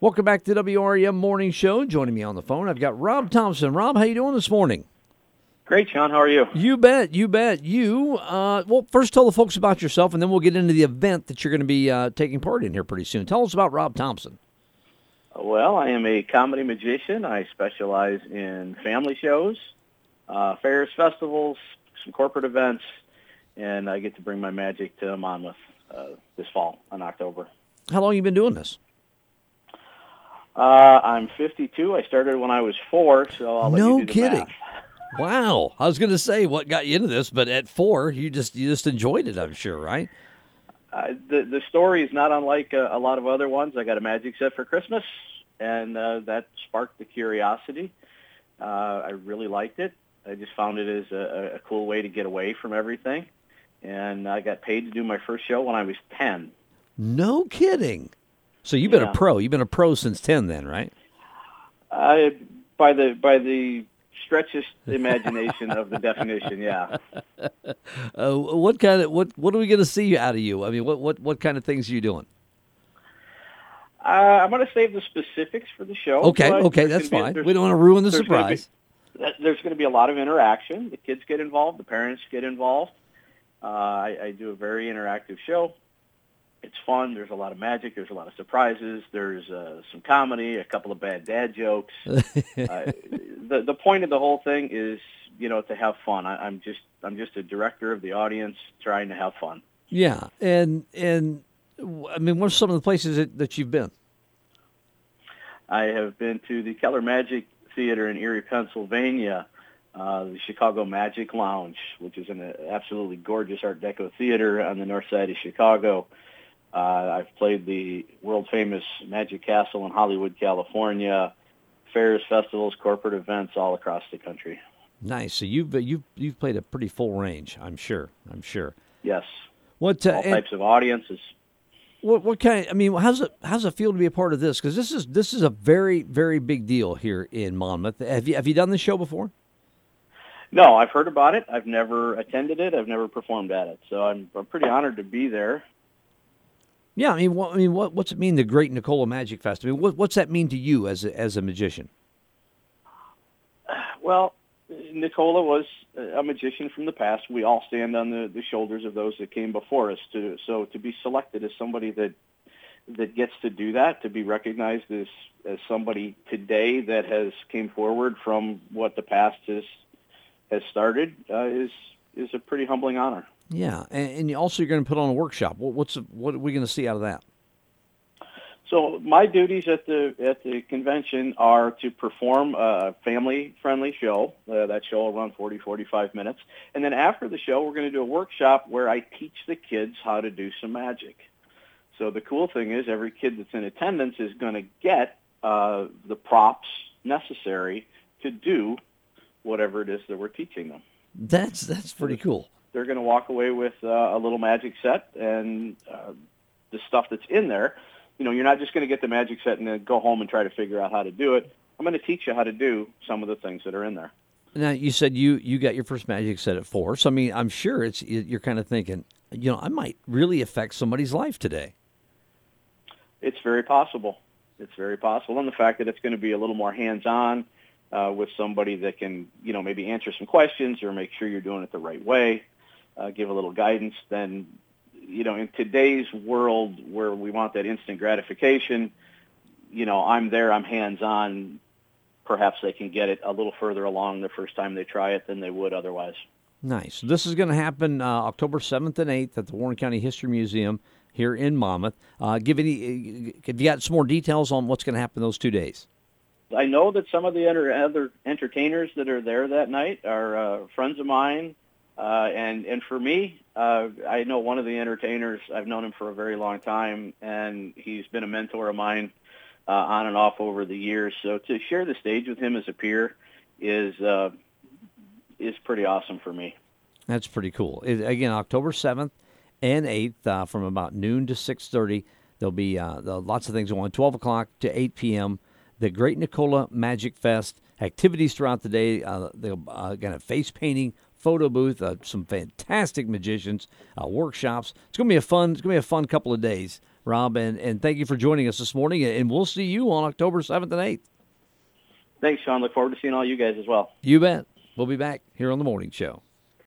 Welcome back to the WREM Morning Show. Joining me on the phone, I've got Rob Thompson. Rob, how you doing this morning? Great, Sean. How are you? You bet. You bet. You, uh, well, first tell the folks about yourself, and then we'll get into the event that you're going to be uh, taking part in here pretty soon. Tell us about Rob Thompson. Well, I am a comedy magician. I specialize in family shows, uh, fairs, festivals, some corporate events, and I get to bring my magic to Monmouth uh, this fall in October. How long you been doing this? Uh, I'm 52. I started when I was four, so I'll let no you do the kidding. math. Wow. I was going to say what got you into this, but at four, you just you just enjoyed it. I'm sure, right? Uh, the the story is not unlike a, a lot of other ones. I got a magic set for Christmas, and uh, that sparked the curiosity. Uh, I really liked it. I just found it as a, a cool way to get away from everything, and I got paid to do my first show when I was ten. No kidding. So you've been Yeah. a pro. You've been a pro since ten, then, right? I by the by the stretchest imagination of the definition, yeah. Uh, what kind of what what are we going to see out of you? I mean, what what what kind of things are you doing? Uh, I'm going to save the specifics for the show. Okay, okay, that's fine. there's- We don't want to ruin the there's gonna be- surprise. there's going to be a lot of interaction. The kids get involved. The parents get involved. Uh, I, I do a very interactive show. Fun. There's a lot of magic. There's a lot of surprises. There's uh, some comedy, a couple of bad dad jokes. uh, the the point of the whole thing is, you know, to have fun. I, I'm just I'm just a director of the audience trying to have fun. Yeah, and and I mean, what are some of the places that, that you've been? I have been to the Kellar Magic Theater in Erie, Pennsylvania, uh, the Chicago Magic Lounge, which is an uh, absolutely gorgeous Art Deco theater on the north side of Chicago. Uh, I've played the world famous Magic Castle in Hollywood, California, fairs, festivals, corporate events all across the country. Nice. So you've you've you've played a pretty full range. I'm sure. I'm sure. Yes, What uh, all types of audiences. what what kind? I mean, how's it how's it feel to be a part of this? Because this is this is a very very big deal here in Monmouth. Have you have you done this show before? No, I've heard about it. I've never attended it. I've never performed at it. So I'm, I'm pretty honored to be there. Yeah, I mean, what, I mean, what, what's it mean, the Great Nicola Magic Fest? I mean, what, what's that mean to you as a, as a magician? Well, Nicola was a magician from the past. We all stand on the, the shoulders of those that came before us. To, so to be selected as somebody that that gets to do that, to be recognized as as somebody today that has came forward from what the past has has started, uh, is is a pretty humbling honor. Yeah, and, and also you're going to put on a workshop. What, what's what are we going to see out of that? So my duties at the at the convention are to perform a family-friendly show. Uh, that show will run 40, 45 minutes. And then after the show, we're going to do a workshop where I teach the kids how to do some magic. So the cool thing is every kid that's in attendance is going to get uh, the props necessary to do whatever it is that we're teaching them. That's that's pretty cool. They're going to walk away with uh, a little magic set and uh, the stuff that's in there. You know, you're not just going to get the magic set and then go home and try to figure out how to do it. I'm going to teach you how to do some of the things that are in there. Now you said you you got your first magic set at four, so I mean I'm sure it's you're kind of thinking, you know, I might really affect somebody's life today. It's very possible. It's very possible, and the fact that it's going to be a little more hands-on uh, with somebody that can, you know, maybe answer some questions or make sure you're doing it the right way, uh, give a little guidance. Then, you know, in today's world where we want that instant gratification, you know, I'm there, I'm hands-on. Perhaps they can get it a little further along the first time they try it than they would otherwise. Nice. This is going to happen uh, October seventh and eighth at the Warren County History Museum here in Monmouth. Uh, give any? Have you got some more details on what's going to happen those two days? I know that some of the other entertainers that are there that night are uh, friends of mine, uh, and and for me, uh, I know one of the entertainers. I've known him for a very long time, and he's been a mentor of mine uh, on and off over the years. So to share the stage with him as a peer is uh, is pretty awesome for me. That's pretty cool. It, again, October seventh and eighth, uh, from about noon to six thirty. There'll be uh, lots of things going. Twelve o'clock to eight p.m. The Great Nicola Magic Fest activities throughout the day. Uh, they'll uh, going to face painting, photo booth, uh, some fantastic magicians, uh, workshops. It's going to be a fun. It's going to be a fun couple of days Rob, and, and thank you for joining us this morning. And we'll see you on October 7th and 8th. Thanks, Sean. Look forward to seeing all you guys as well. You bet. We'll be back here on the morning show.